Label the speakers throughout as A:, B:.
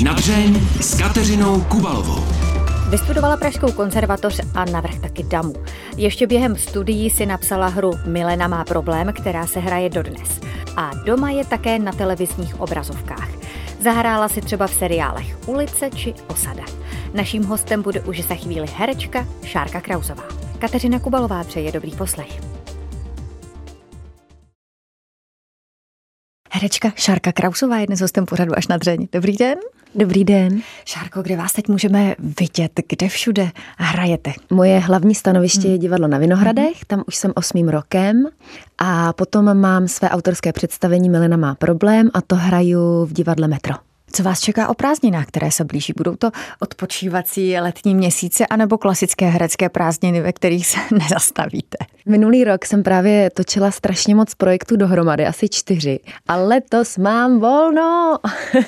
A: Na dřeň s Kateřinou Kubalovou.
B: Vystudovala Pražskou konzervatoř a navrh taky damu. Ještě během studií si napsala hru Milena má problém, která se hraje dodnes. A doma je také na televizních obrazovkách. Zahrála si třeba v seriálech Ulice či Osada. Naším hostem bude už za chvíli herečka Šárka Krausová. Kateřina Kubalová přeje dobrý poslech. Herečka Šárka Krausová je dnes hostem pořadu až na dřeň. Dobrý den.
C: Dobrý den.
B: Šárko, kde vás teď můžeme vidět? Kde všude hrajete?
C: Moje hlavní stanoviště je divadlo na Vinohradech, tam už jsem osmým rokem a potom mám své autorské představení Milena má problém a to hraju v divadle Metro.
B: Co vás čeká o prázdninách, které se blíží? Budou to odpočívací letní měsíce anebo klasické herecké prázdniny, ve kterých se nezastavíte?
C: Minulý rok jsem právě točila strašně moc projektů dohromady, asi čtyři. A letos mám volno.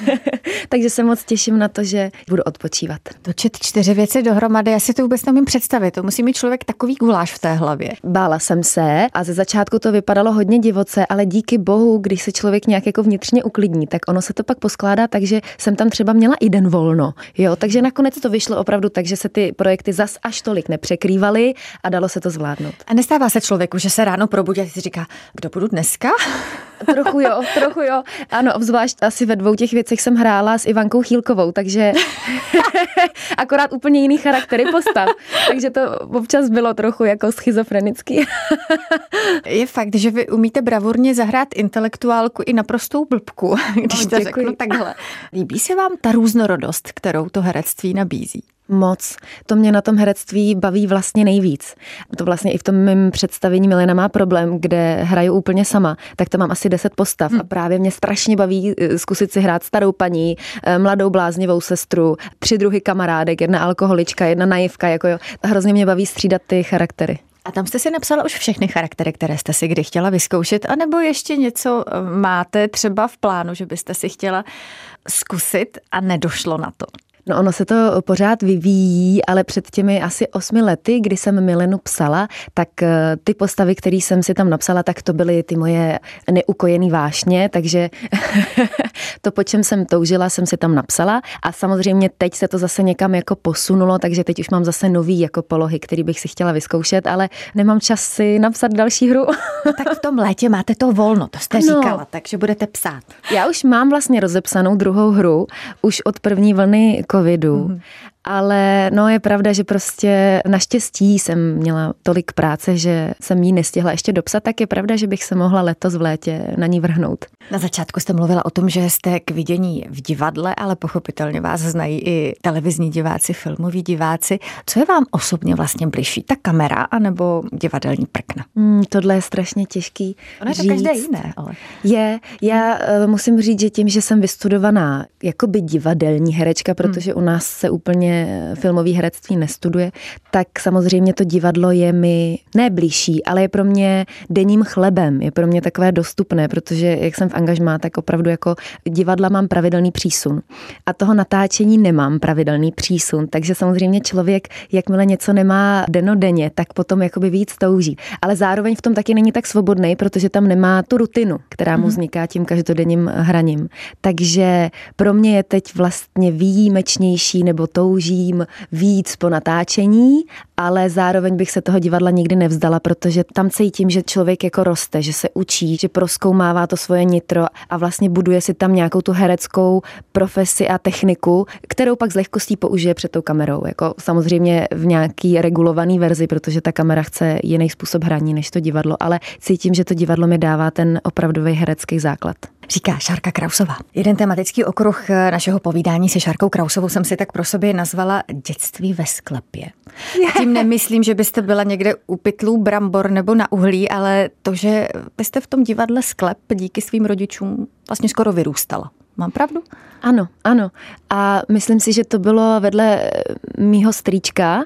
C: Takže se moc těším na to, že budu odpočívat.
B: Točit čtyři věci dohromady, já si to vůbec nemím představit. To musí mít člověk takový guláš v té hlavě.
C: Bála jsem se a ze začátku to vypadalo hodně divoce, ale díky bohu, když se člověk nějak jako vnitřně uklidní, tak ono se to pak poskládá takže že jsem tam třeba měla i den volno. Jo, takže nakonec to vyšlo opravdu tak, že se ty projekty zas až tolik nepřekrývaly a dalo se to zvládnout.
B: A nestává se člověku, že se ráno probudí a si říká, kdo budu dneska?
C: Trochu jo, trochu jo. Ano, obzvlášť asi ve dvou těch věcech jsem hrála s Ivankou Chýlkovou, takže akorát úplně jiný charaktery postav. Takže to občas bylo trochu jako schizofrenický.
B: Je fakt, že vy umíte bravurně zahrát intelektuálku i naprostou blbku, když to řeknu takhle. Líbí se vám ta různorodost, kterou to herectví nabízí?
C: Moc. To mě na tom herectví baví vlastně nejvíc. To vlastně i v tom mém představení Milena má problém, kde hraju úplně sama, tak to mám asi deset postav hmm. a právě mě strašně baví eh, zkusit si hrát starou paní, eh, mladou bláznivou sestru, tři druhy kamarádek, jedna alkoholička, jedna naivka, jako jo. Hrozně mě baví střídat ty charaktery.
B: A tam jste si napsala už všechny charaktery, které jste si kdy chtěla vyzkoušet, anebo ještě něco eh, máte třeba v plánu, že byste si chtěla zkusit a nedošlo na to?
C: No ono se to pořád vyvíjí, ale před těmi asi osmi lety, kdy jsem Milenu psala, tak eh, ty postavy, které jsem si tam napsala, tak to byly ty moje neukojené vášně, takže to, po čem jsem toužila, jsem si tam napsala a samozřejmě teď se to zase někam jako posunulo, takže teď už mám zase nový jako polohy, který bych si chtěla vyzkoušet, ale nemám čas si napsat další hru.
B: no tak v tom létě máte to volno, to jste no, říkala, takže budete psát.
C: Já už mám vlastně rozepsanou druhou hru, už od první vlny covidu. Mm-hmm. Ale no je pravda, že prostě naštěstí jsem měla tolik práce, že jsem ji nestihla ještě dopsat, tak je pravda, že bych se mohla letos v létě na ní vrhnout.
B: Na začátku jste mluvila o tom, že jste k vidění v divadle, ale pochopitelně vás znají i televizní diváci, filmoví diváci. Co je vám osobně vlastně bližší, ta kamera anebo divadelní prkna?
C: Hmm, tohle je strašně těžký
B: Ono je to každé jiné, ale...
C: Je, já uh, musím říct, že tím, že jsem vystudovaná jakoby divadelní herečka, protože hmm. u nás se úplně filmový herectví nestuduje, tak samozřejmě to divadlo je mi ne blížší, ale je pro mě denním chlebem, je pro mě takové dostupné, protože jak jsem v angažmá, tak opravdu jako divadla mám pravidelný přísun. A toho natáčení nemám pravidelný přísun, takže samozřejmě člověk, jakmile něco nemá denodenně, tak potom jakoby víc touží. Ale zároveň v tom taky není tak svobodný, protože tam nemá tu rutinu, která mu mhm. vzniká tím každodenním hraním. Takže pro mě je teď vlastně výjimečnější nebo touží toužím víc po natáčení, ale zároveň bych se toho divadla nikdy nevzdala, protože tam cítím, že člověk jako roste, že se učí, že proskoumává to svoje nitro a vlastně buduje si tam nějakou tu hereckou profesi a techniku, kterou pak s lehkostí použije před tou kamerou. Jako samozřejmě v nějaký regulovaný verzi, protože ta kamera chce jiný způsob hraní než to divadlo, ale cítím, že to divadlo mi dává ten opravdový herecký základ.
B: Říká Šárka Krausová. Jeden tematický okruh našeho povídání se Šárkou Krausovou jsem si tak pro sobě nazvala dětství ve sklepě. Tím nemyslím, že byste byla někde u pytlů brambor nebo na uhlí, ale to, že byste v tom divadle sklep díky svým rodičům vlastně skoro vyrůstala. Mám pravdu?
C: Ano, ano. A myslím si, že to bylo vedle mýho strýčka,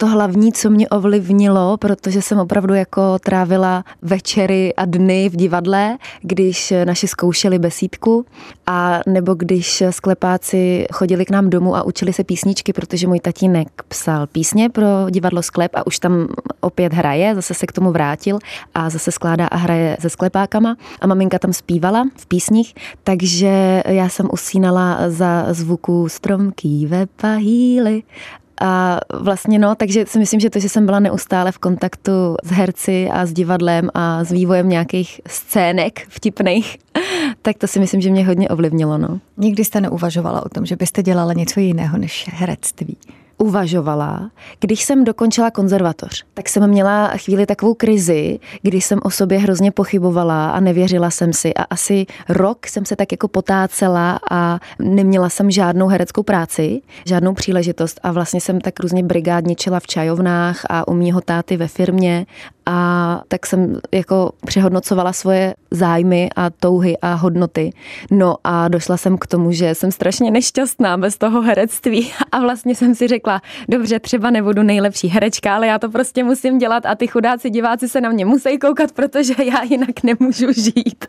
C: to hlavní, co mě ovlivnilo, protože jsem opravdu jako trávila večery a dny v divadle, když naši zkoušeli besídku a nebo když sklepáci chodili k nám domů a učili se písničky, protože můj tatínek psal písně pro divadlo Sklep a už tam opět hraje, zase se k tomu vrátil a zase skládá a hraje se sklepákama a maminka tam zpívala v písních, takže já jsem usínala za zvuku stromký ve pahýly a vlastně no, takže si myslím, že to, že jsem byla neustále v kontaktu s herci a s divadlem a s vývojem nějakých scének vtipných, tak to si myslím, že mě hodně ovlivnilo. No.
B: Nikdy jste neuvažovala o tom, že byste dělala něco jiného než herectví?
C: Uvažovala, když jsem dokončila konzervatoř, tak jsem měla chvíli takovou krizi, kdy jsem o sobě hrozně pochybovala a nevěřila jsem si. A asi rok jsem se tak jako potácela a neměla jsem žádnou hereckou práci, žádnou příležitost. A vlastně jsem tak různě brigádničila v čajovnách a u mýho táty ve firmě a tak jsem jako přehodnocovala svoje zájmy a touhy a hodnoty. No a došla jsem k tomu, že jsem strašně nešťastná bez toho herectví a vlastně jsem si řekla, dobře, třeba nebudu nejlepší herečka, ale já to prostě musím dělat a ty chudáci diváci se na mě musí koukat, protože já jinak nemůžu žít.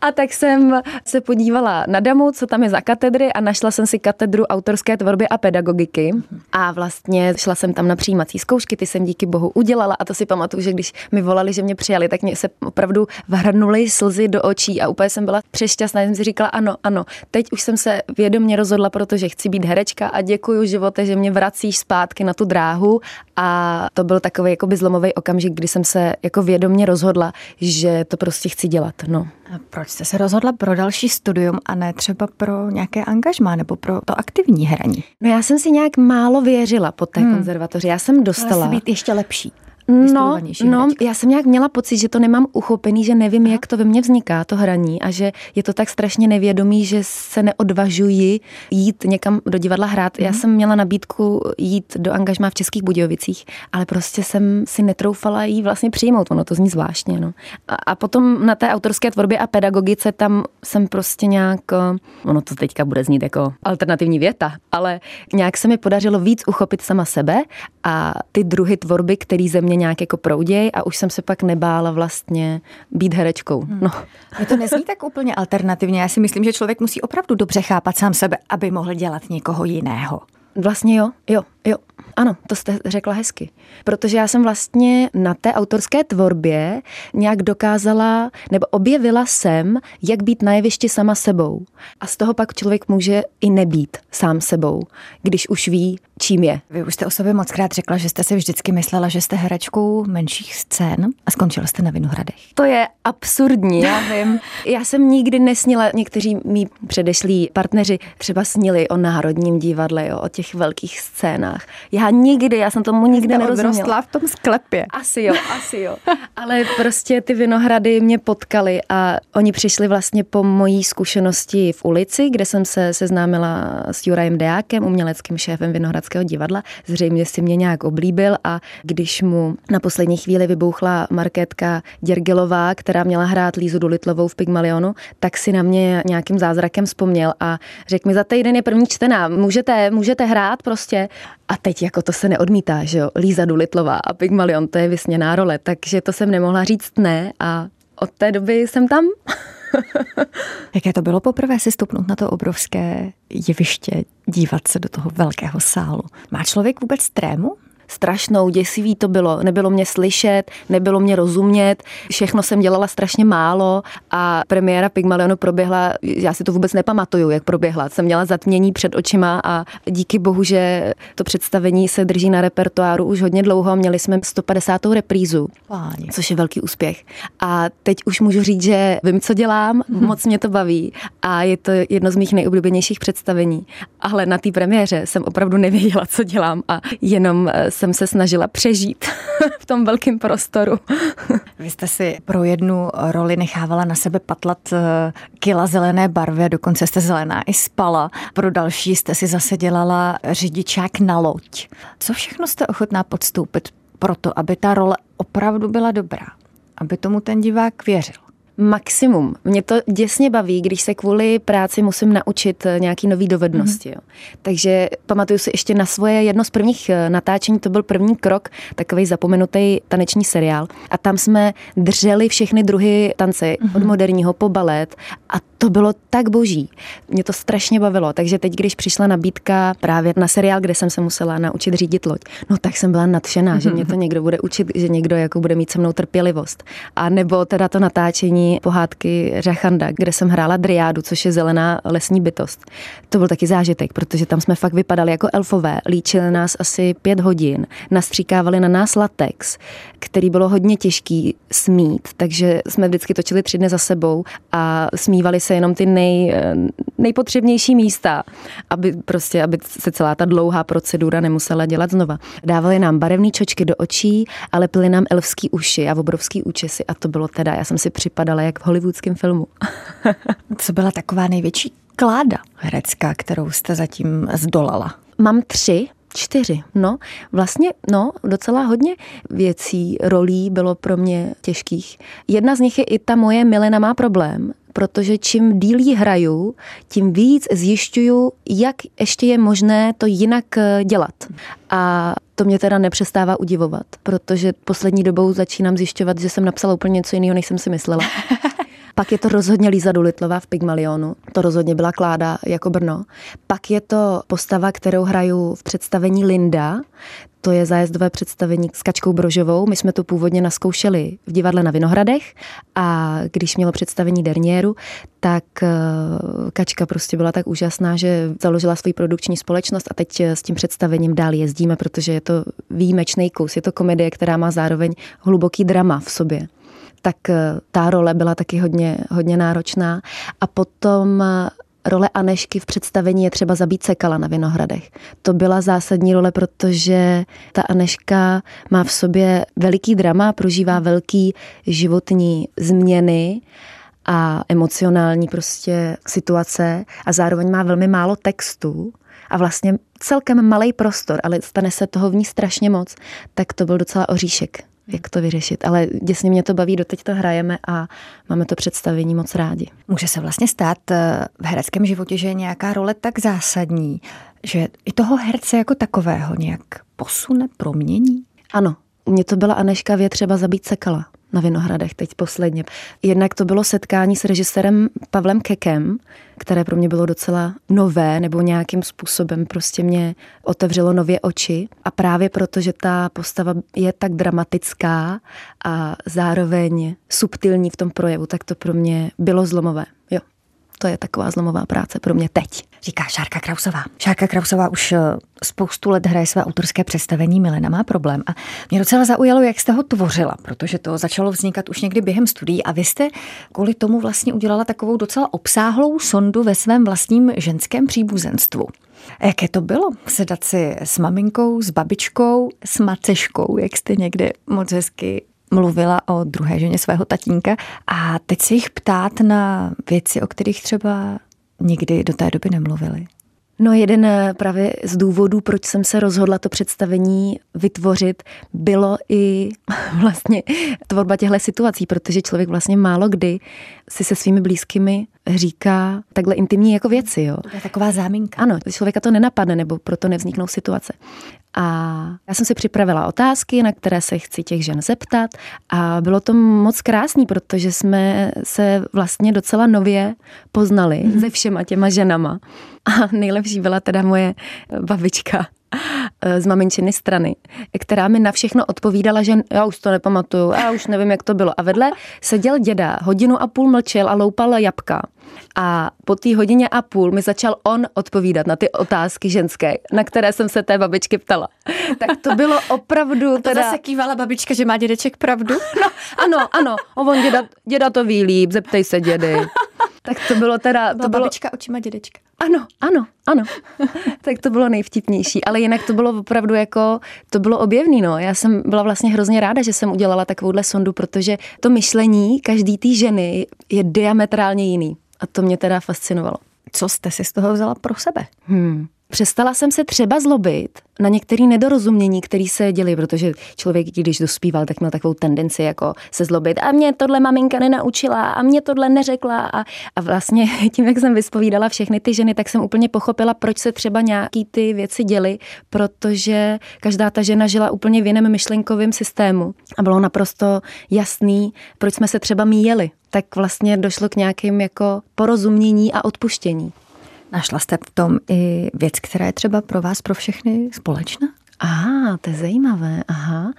C: A tak jsem se podívala na Damu, co tam je za katedry a našla jsem si katedru autorské tvorby a pedagogiky. A vlastně šla jsem tam na přijímací zkoušky, ty jsem díky bohu udělala a to si pamatuju, že když mi volali, že mě přijali, tak mě se opravdu vrhnuly slzy do očí a úplně jsem byla přešťastná. Jsem si říkala, ano, ano, teď už jsem se vědomě rozhodla, protože chci být herečka a děkuji živote, že mě vracíš zpátky na tu dráhu a to byl takový jako zlomový okamžik, kdy jsem se jako vědomě rozhodla, že to prostě chci dělat. No.
B: A proč jste se rozhodla pro další studium a ne třeba pro nějaké angažmá nebo pro to aktivní hraní?
C: No já jsem si nějak málo věřila po té hmm. konzervatoři. Já jsem dostala...
B: být ještě lepší.
C: No, no, já jsem nějak měla pocit, že to nemám uchopený, že nevím, Aha. jak to ve mně vzniká, to hraní a že je to tak strašně nevědomý, že se neodvažuji jít někam do divadla hrát. Mhm. Já jsem měla nabídku jít do angažmá v Českých Budějovicích, ale prostě jsem si netroufala jí vlastně přijmout, ono to zní zvláštně. No. A, a potom na té autorské tvorbě a pedagogice tam jsem prostě nějak, eh, ono to teďka bude znít jako alternativní věta, ale nějak se mi podařilo víc uchopit sama sebe a ty druhy tvorby, který ze mě mě nějak jako prouděj a už jsem se pak nebála vlastně být herečkou. Hmm. No.
B: Je to nezní tak úplně alternativně. Já si myslím, že člověk musí opravdu dobře chápat sám sebe, aby mohl dělat někoho jiného.
C: Vlastně jo, jo, jo. Ano, to jste řekla hezky. Protože já jsem vlastně na té autorské tvorbě nějak dokázala, nebo objevila jsem, jak být na jevišti sama sebou. A z toho pak člověk může i nebýt sám sebou, když už ví, čím je.
B: Vy už jste o sobě moc krát řekla, že jste si vždycky myslela, že jste herečkou menších scén a skončila jste na Vinohradech.
C: To je absurdní, já vím. Já jsem nikdy nesnila, někteří mý předešlí partneři třeba snili o Národním divadle, jo, o těch velkých scénách. Já nikdy, já jsem tomu nikdy nerozuměla.
B: v tom sklepě.
C: Asi jo, asi jo. Ale prostě ty Vinohrady mě potkaly a oni přišli vlastně po mojí zkušenosti v ulici, kde jsem se seznámila s Jurajem Deákem, uměleckým šéfem Vinohradského divadla. Zřejmě si mě nějak oblíbil a když mu na poslední chvíli vybouchla marketka Děrgelová, která měla hrát Lízu Dulitlovou v Pygmalionu, tak si na mě nějakým zázrakem vzpomněl a řekl mi, za týden je první čtená, můžete, můžete hrát prostě. A teď jako to se neodmítá, že jo, Líza Dulitlová a Pygmalion, to je vysněná role, takže to jsem nemohla říct ne a od té doby jsem tam.
B: Jaké to bylo poprvé si stupnout na to obrovské jeviště, dívat se do toho velkého sálu? Má člověk vůbec trému?
C: Strašnou, děsivý to bylo. Nebylo mě slyšet, nebylo mě rozumět, všechno jsem dělala strašně málo a premiéra Pygmalionu proběhla, já si to vůbec nepamatuju, jak proběhla. Jsem měla zatmění před očima a díky bohu, že to představení se drží na repertoáru už hodně dlouho. Měli jsme 150. reprízu, Páni. což je velký úspěch. A teď už můžu říct, že vím, co dělám, hmm. moc mě to baví a je to jedno z mých nejoblíbenějších představení. Ale na té premiéře jsem opravdu nevěděla, co dělám a jenom jsem se snažila přežít v tom velkém prostoru.
B: Vy jste si pro jednu roli nechávala na sebe patlat eh, kila zelené barvy a dokonce jste zelená i spala. Pro další jste si zase dělala řidičák na loď. Co všechno jste ochotná podstoupit pro to, aby ta role opravdu byla dobrá? Aby tomu ten divák věřil?
C: Maximum. Mě to děsně baví, když se kvůli práci musím naučit eh, nějaký nový dovednosti. Mm-hmm. Jo. Takže pamatuju si ještě na svoje jedno z prvních eh, natáčení, to byl první krok, takový zapomenutý taneční seriál. A tam jsme drželi všechny druhy tance, mm-hmm. od moderního po balet a to bylo tak boží. Mě to strašně bavilo, takže teď, když přišla nabídka právě na seriál, kde jsem se musela naučit řídit loď, no tak jsem byla nadšená, že mě to někdo bude učit, že někdo jako bude mít se mnou trpělivost. A nebo teda to natáčení pohádky Řachanda, kde jsem hrála driádu, což je zelená lesní bytost. To byl taky zážitek, protože tam jsme fakt vypadali jako elfové. Líčili nás asi pět hodin, nastříkávali na nás latex, který bylo hodně těžký smít, takže jsme vždycky točili tři dny za sebou a smívali se jenom ty nej, nejpotřebnější místa, aby prostě, aby se celá ta dlouhá procedura nemusela dělat znova. Dávali nám barevné čočky do očí, ale pili nám elfský uši a obrovský účesy a to bylo teda, já jsem si připadala jak v hollywoodském filmu.
B: Co byla taková největší kláda herecká, kterou jste zatím zdolala?
C: Mám tři, Čtyři, no. Vlastně, no, docela hodně věcí, rolí bylo pro mě těžkých. Jedna z nich je i ta moje Milena má problém, protože čím díl jí hraju, tím víc zjišťuju, jak ještě je možné to jinak eh, dělat. A to mě teda nepřestává udivovat, protože poslední dobou začínám zjišťovat, že jsem napsala úplně něco jiného, než jsem si myslela. Pak je to rozhodně Líza Dulitlová v Pygmalionu. To rozhodně byla Kláda jako Brno. Pak je to postava, kterou hraju v představení Linda. To je zájezdové představení s Kačkou Brožovou. My jsme to původně naskoušeli v divadle na Vinohradech a když mělo představení Dernieru, tak eh, Kačka prostě byla tak úžasná, že založila svou produkční společnost a teď s tím představením dál jezdíme, protože je to výjimečný kus. Je to komedie, která má zároveň hluboký drama v sobě tak eh, ta role byla taky hodně, hodně náročná. A potom eh, role Anešky v představení je třeba zabít sekala na Vinohradech. To byla zásadní role, protože ta Aneška má v sobě veliký drama, prožívá velký životní změny a emocionální prostě situace a zároveň má velmi málo textu a vlastně celkem malý prostor, ale stane se toho v ní strašně moc, tak to byl docela oříšek jak to vyřešit. Ale děsně mě to baví, doteď to hrajeme a máme to představení moc rádi.
B: Může se vlastně stát eh, v hereckém životě, že je nějaká role tak zásadní, že i toho herce jako takového nějak posune, promění?
C: Ano, u mě to byla Aneška Vě třeba zabít Sekala na Vinohradech teď posledně. Jednak to bylo setkání s režisérem Pavlem Kekem, které pro mě bylo docela nové, nebo nějakým způsobem prostě mě otevřelo nově oči. A právě proto, že ta postava je tak dramatická a zároveň subtilní v tom projevu, tak to pro mě bylo zlomové. Jo to je taková zlomová práce pro mě teď.
B: Říká Šárka Krausová. Šárka Krausová už eh, spoustu let hraje své autorské představení Milena má problém. A mě docela zaujalo, jak jste ho tvořila, protože to začalo vznikat už někdy během studií a vy jste kvůli tomu vlastně udělala takovou docela obsáhlou sondu ve svém vlastním ženském příbuzenstvu. A jaké to bylo sedat si s maminkou, s babičkou, s maceškou, jak jste někde moc hezky mluvila o druhé ženě svého tatínka a teď se jich ptát na věci, o kterých třeba nikdy do té doby nemluvili.
C: No jeden eh, právě z důvodů, proč jsem se rozhodla to představení vytvořit, bylo i vlastně tvorba těchto situací, protože člověk vlastně málo kdy si se svými blízkými říká takhle intimní jako věci. Jo.
B: To je taková záminka.
C: Ano, člověka to nenapadne, nebo proto nevzniknou situace. A já jsem si připravila otázky, na které se chci těch žen zeptat a bylo to moc krásný, protože jsme se vlastně docela nově poznali mm-hmm. se všema těma ženama. A nejlepší byla teda moje babička, Eh, z maminčiny strany, která mi na všechno odpovídala, že já už to nepamatuju, já už nevím, jak to bylo. A vedle seděl děda, hodinu a půl mlčel a loupal jabka. A po té hodině a půl mi začal on odpovídat na ty otázky ženské, na které jsem se té babičky ptala. Tak to bylo opravdu...
B: A to teda... zase kývala babička, že má dědeček pravdu?
C: No, ano, ano. On děda, děda to ví líp, zeptej se dědy. Tak to bylo teda...
B: To bylo... babička očima dědečka.
C: Ano, ano, ano. tak to bylo nejvtipnější, ale jinak to bylo opravdu jako, to bylo objevný, no. Já jsem byla vlastně hrozně ráda, že jsem udělala takovouhle sondu, protože to myšlení každý té ženy je diametrálně jiný. A to mě teda fascinovalo.
B: Co jste si z toho vzala pro sebe?
C: Hmm. Přestala jsem se třeba zlobit na některé nedorozumění, které se děly, protože člověk, když dospíval, tak měl takovou tendenci jako se zlobit. A mě tohle maminka nenaučila a mě tohle neřekla. A, a vlastně tím, jak jsem vyspovídala všechny ty ženy, tak jsem úplně pochopila, proč se třeba nějaký ty věci děly, protože každá ta žena žila úplně v jiném myšlenkovém systému. A bylo naprosto jasný, proč jsme se třeba míjeli. Tak vlastně došlo k nějakým jako porozumění a odpuštění.
B: Našla jste v tom i věc, která je třeba pro vás, pro všechny společná?
C: Aha, to je zajímavé. Aha.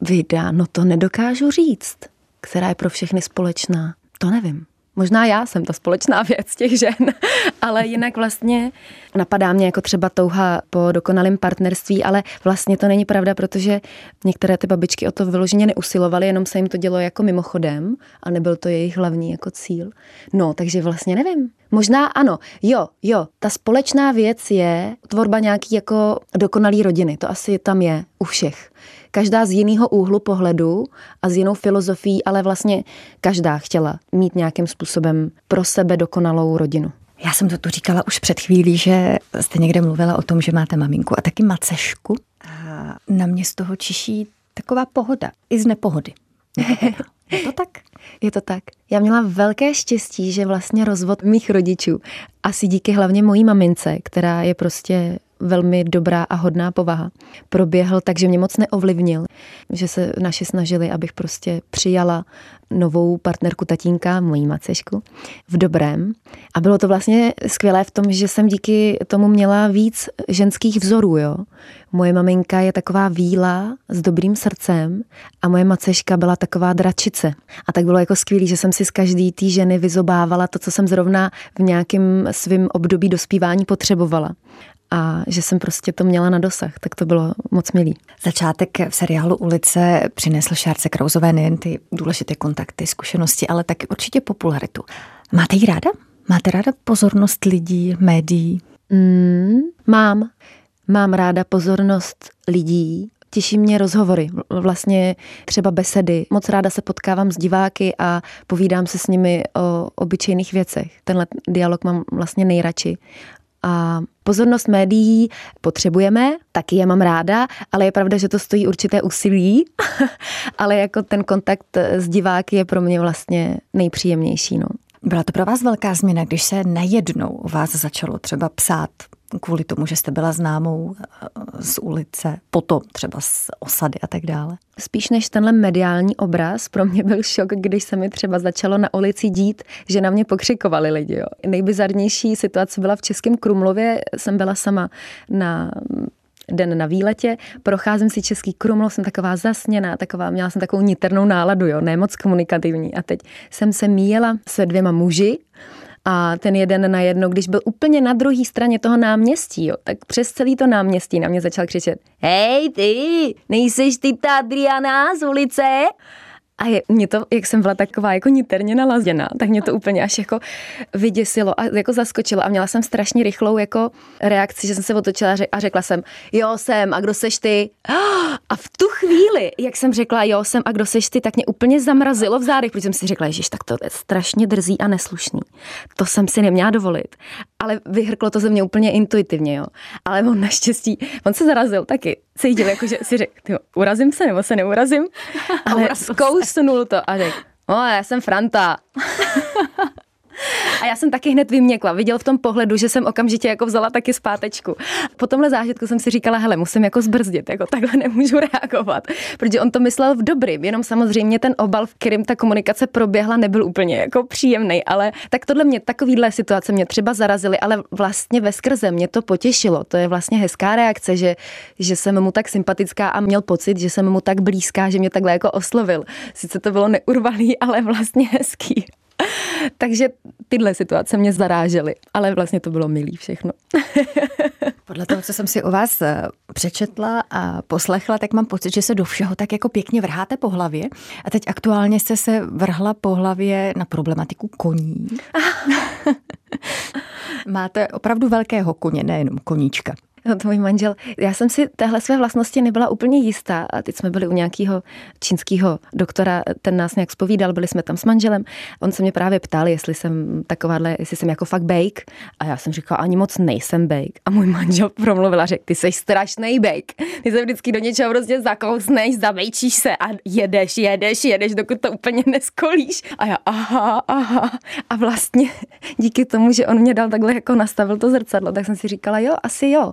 C: Vida, no to nedokážu říct. Která je pro všechny společná? To nevím. Možná já jsem ta společná věc těch žen, ale jinak vlastně napadá mě jako třeba touha po dokonalém partnerství, ale vlastně to není pravda, protože některé ty babičky o to vyloženě neusilovaly, jenom se jim to dělo jako mimochodem a nebyl to jejich hlavní jako cíl. No, takže vlastně nevím. Možná ano, jo, jo, ta společná věc je tvorba nějaký jako dokonalý rodiny, to asi tam je u všech každá z jiného úhlu pohledu a z jinou filozofií, ale vlastně každá chtěla mít nějakým způsobem pro sebe dokonalou rodinu.
B: Já jsem to tu říkala už před chvílí, že jste někde mluvila o tom, že máte maminku a taky macešku. A na mě z toho čiší taková pohoda, i z nepohody. Je to tak?
C: Je to tak. Já měla velké štěstí, že vlastně rozvod mých rodičů, asi díky hlavně mojí mamince, která je prostě velmi dobrá a hodná povaha, proběhl tak, že mě moc neovlivnil, že se naši snažili, abych prostě přijala novou partnerku tatínka, mojí macešku, v dobrém. A bylo to vlastně skvělé v tom, že jsem díky tomu měla víc ženských vzorů. Jo. Moje maminka je taková víla s dobrým srdcem a moje maceška byla taková dračice. A tak bylo jako skvělé, že jsem si z každý té ženy vyzobávala to, co jsem zrovna v nějakém svém období dospívání potřebovala a že jsem prostě to měla na dosah, tak to bylo moc milý.
B: Začátek v seriálu Ulice přinesl Šárce Krauzové nejen ty důležité kontakty, zkušenosti, ale taky určitě popularitu. Máte ji ráda? Máte ráda pozornost lidí, médií?
C: Mm, mám. Mám ráda pozornost lidí, Těší mě rozhovory, vlastně třeba besedy. Moc ráda se potkávám s diváky a povídám se s nimi o obyčejných věcech. Tenhle dialog mám vlastně nejradši. A pozornost médií potřebujeme, taky je mám ráda, ale je pravda, že to stojí určité úsilí, ale jako ten kontakt s diváky je pro mě vlastně nejpříjemnější. No.
B: Byla to pro vás velká změna, když se najednou vás začalo třeba psát kvůli tomu, že jste byla známou eh, z ulice, potom třeba z osady a tak dále?
C: Spíš než tenhle mediální obraz, pro mě byl šok, když se mi třeba začalo na ulici dít, že na mě pokřikovali lidi. Jo. Nejbizarnější situace byla v Českém Krumlově, jsem byla sama na den na výletě, procházím si Český Krumlov, jsem taková zasněná, taková, měla jsem takovou niternou náladu, jo, ne moc komunikativní. A teď jsem se míjela se dvěma muži, a ten jeden na jedno, když byl úplně na druhé straně toho náměstí, jo, tak přes celý to náměstí na mě začal křičet Hej ty, nejseš ty ta Adriana z ulice? A je, mě to, jak jsem byla taková jako niterně naladěná, tak mě to úplně až jako vyděsilo a jako zaskočilo a měla jsem strašně rychlou jako reakci, že jsem se otočila a řekla jsem, jo jsem, a kdo seš ty? A v tu chvíli, jak jsem řekla, jo jsem, a kdo seš ty, tak mě úplně zamrazilo v zádech, protože jsem si řekla, že tak to je strašně drzí a neslušný. To jsem si neměla dovolit. Ale vyhrklo to ze mě úplně intuitivně, jo. Ale on naštěstí, on se zarazil taky cítil, jako že si řekl, urazím se nebo se neurazím, ale zkousnul to a řekl, no já jsem Franta. A já jsem taky hned vyměkla. Viděl v tom pohledu, že jsem okamžitě jako vzala taky zpátečku. Po tomhle zážitku jsem si říkala, hele, musím jako zbrzdit, jako takhle nemůžu reagovat, protože on to myslel v dobrým, jenom samozřejmě ten obal, v kterým ta komunikace proběhla, nebyl úplně jako příjemný, ale tak tohle mě, takovýhle situace mě třeba zarazily, ale vlastně ve skrze mě to potěšilo. To je vlastně hezká reakce, že, že jsem mu tak sympatická a měl pocit, že jsem mu tak blízká, že mě takhle jako oslovil. Sice to bylo neurvalý, ale vlastně hezký. Takže tyhle situace mě zarážely, ale vlastně to bylo milý všechno.
B: Podle toho, co jsem si u vás eh, přečetla a poslechla, tak mám pocit, že se do všeho tak jako pěkně vrháte po hlavě. A teď aktuálně jste se vrhla po hlavě na problematiku koní. Máte opravdu velkého koně, nejenom koníčka.
C: No, to můj manžel. Já jsem si téhle své vlastnosti nebyla úplně jistá. A teď jsme byli u nějakého čínského doktora, ten nás nějak spovídal, byli jsme tam s manželem. On se mě právě ptal, jestli jsem takováhle, jestli jsem jako fakt bake. A já jsem říkala, ani moc nejsem bake. A můj manžel promluvil a řekl, ty jsi strašný bake. Ty se vždycky do něčeho prostě zakousneš, zavejčíš se a jedeš, jedeš, jedeš, dokud to úplně neskolíš. A já, aha, aha. A vlastně díky tomu, že on mě dal takhle jako nastavil to zrcadlo, tak jsem si říkala, jo, asi jo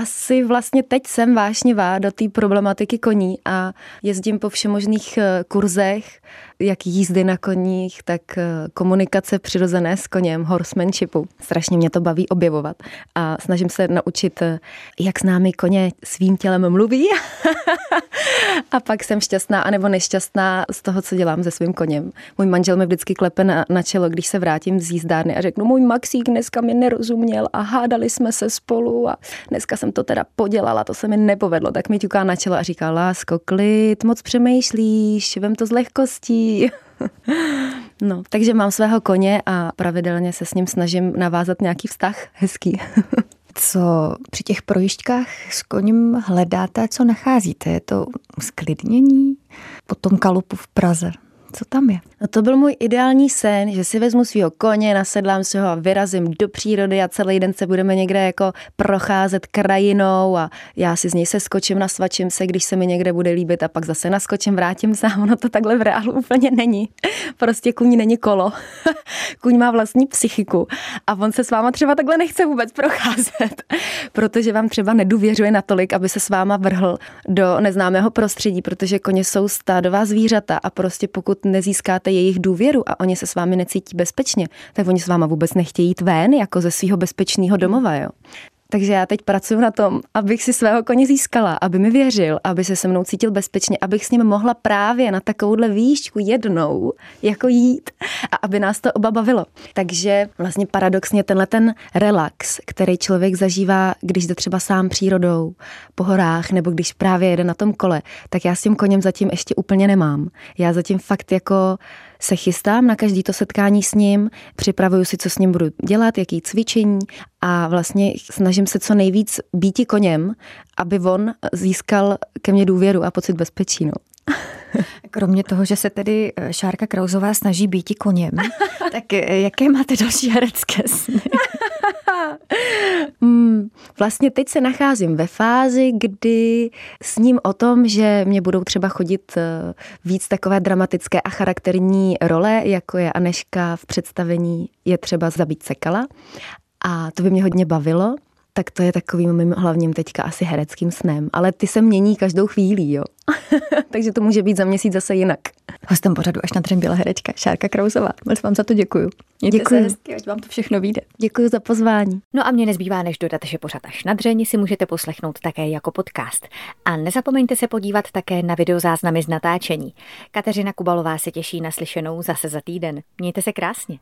C: asi vlastně teď jsem vášnivá do té problematiky koní a jezdím po všemožných eh, kurzech, jak jízdy na koních, tak eh, komunikace přirozené s koněm, horsemanšipu. Strašně mě to baví objevovat a snažím se naučit, eh, jak s námi koně svým tělem mluví a pak jsem šťastná anebo nešťastná z toho, co dělám se svým koněm. Můj manžel mi vždycky klepe na, na čelo, když se vrátím z jízdárny a řeknu, můj Maxík dneska mi nerozuměl a hádali jsme se spolu a dneska jsem to teda podělala, to se mi nepovedlo, tak mi ťuká na čelo a říká, lásko, klid, moc přemýšlíš, vem to z lehkostí. no, takže mám svého koně a pravidelně se s ním snažím navázat nějaký vztah hezký.
B: co při těch projišťkách s koním hledáte, co nacházíte? Je to sklidnění po tom kalupu v Praze? Co tam je?
C: No to byl můj ideální sen, že si vezmu svého koně, nasedlám si ho a vyrazím do přírody a celý den se budeme někde jako procházet krajinou a já si z něj se skočím, nasvačím se, když se mi někde bude líbit a pak zase naskočím, vrátím se a ono to takhle v reálu úplně není. Prostě kůň není kolo. kůň má vlastní psychiku a on se s váma třeba takhle nechce vůbec procházet, protože vám třeba nedůvěřuje natolik, aby se s váma vrhl do neznámého prostředí, protože koně jsou stádová zvířata a prostě pokud nezískáte jejich důvěru a oni se s vámi necítí bezpečně, tak oni s váma vůbec nechtějí jít ven jako ze svého bezpečného domova. Jo. Takže já teď pracuji na tom, abych si svého koně získala, aby mi věřil, aby se se mnou cítil bezpečně, abych s ním mohla právě na takovouhle výšku jednou jako jít a aby nás to oba bavilo. Takže vlastně paradoxně tenhle ten relax, který člověk zažívá, když jde třeba sám přírodou, po horách, nebo když právě jede na tom kole, tak já s tím koněm zatím ještě úplně nemám. Já zatím fakt jako se chystám na každý to setkání s ním, připravuju si, co s ním budu dělat, jaký cvičení a vlastně snažím se co nejvíc být koněm, aby on získal ke mně důvěru a pocit bezpečí. No.
B: Kromě toho, že se tedy eh, Šárka Krauzová snaží být koněm, tak eh, jaké máte další herecké sny?
C: Vlastně teď se nacházím ve fázi, kdy s ním o tom, že mě budou třeba chodit eh, víc takové dramatické a charakterní role, jako je Aneška v představení Je třeba zabít sekala. A to by mě hodně bavilo tak to je takovým mým hlavním teďka asi hereckým snem. Ale ty se mění každou chvíli, jo. Takže to může být za měsíc zase jinak.
B: Hostem pořadu až na byla herečka Šárka Krausová. Moc vám za to děkuju. Mějte děkuju. se hezky, ať vám to všechno vyjde.
C: Děkuji za pozvání.
B: No a mě nezbývá než dodat, že pořad až na dřeň si můžete poslechnout také jako podcast. A nezapomeňte se podívat také na videozáznamy z natáčení. Kateřina Kubalová se těší na slyšenou zase za týden. Mějte se krásně.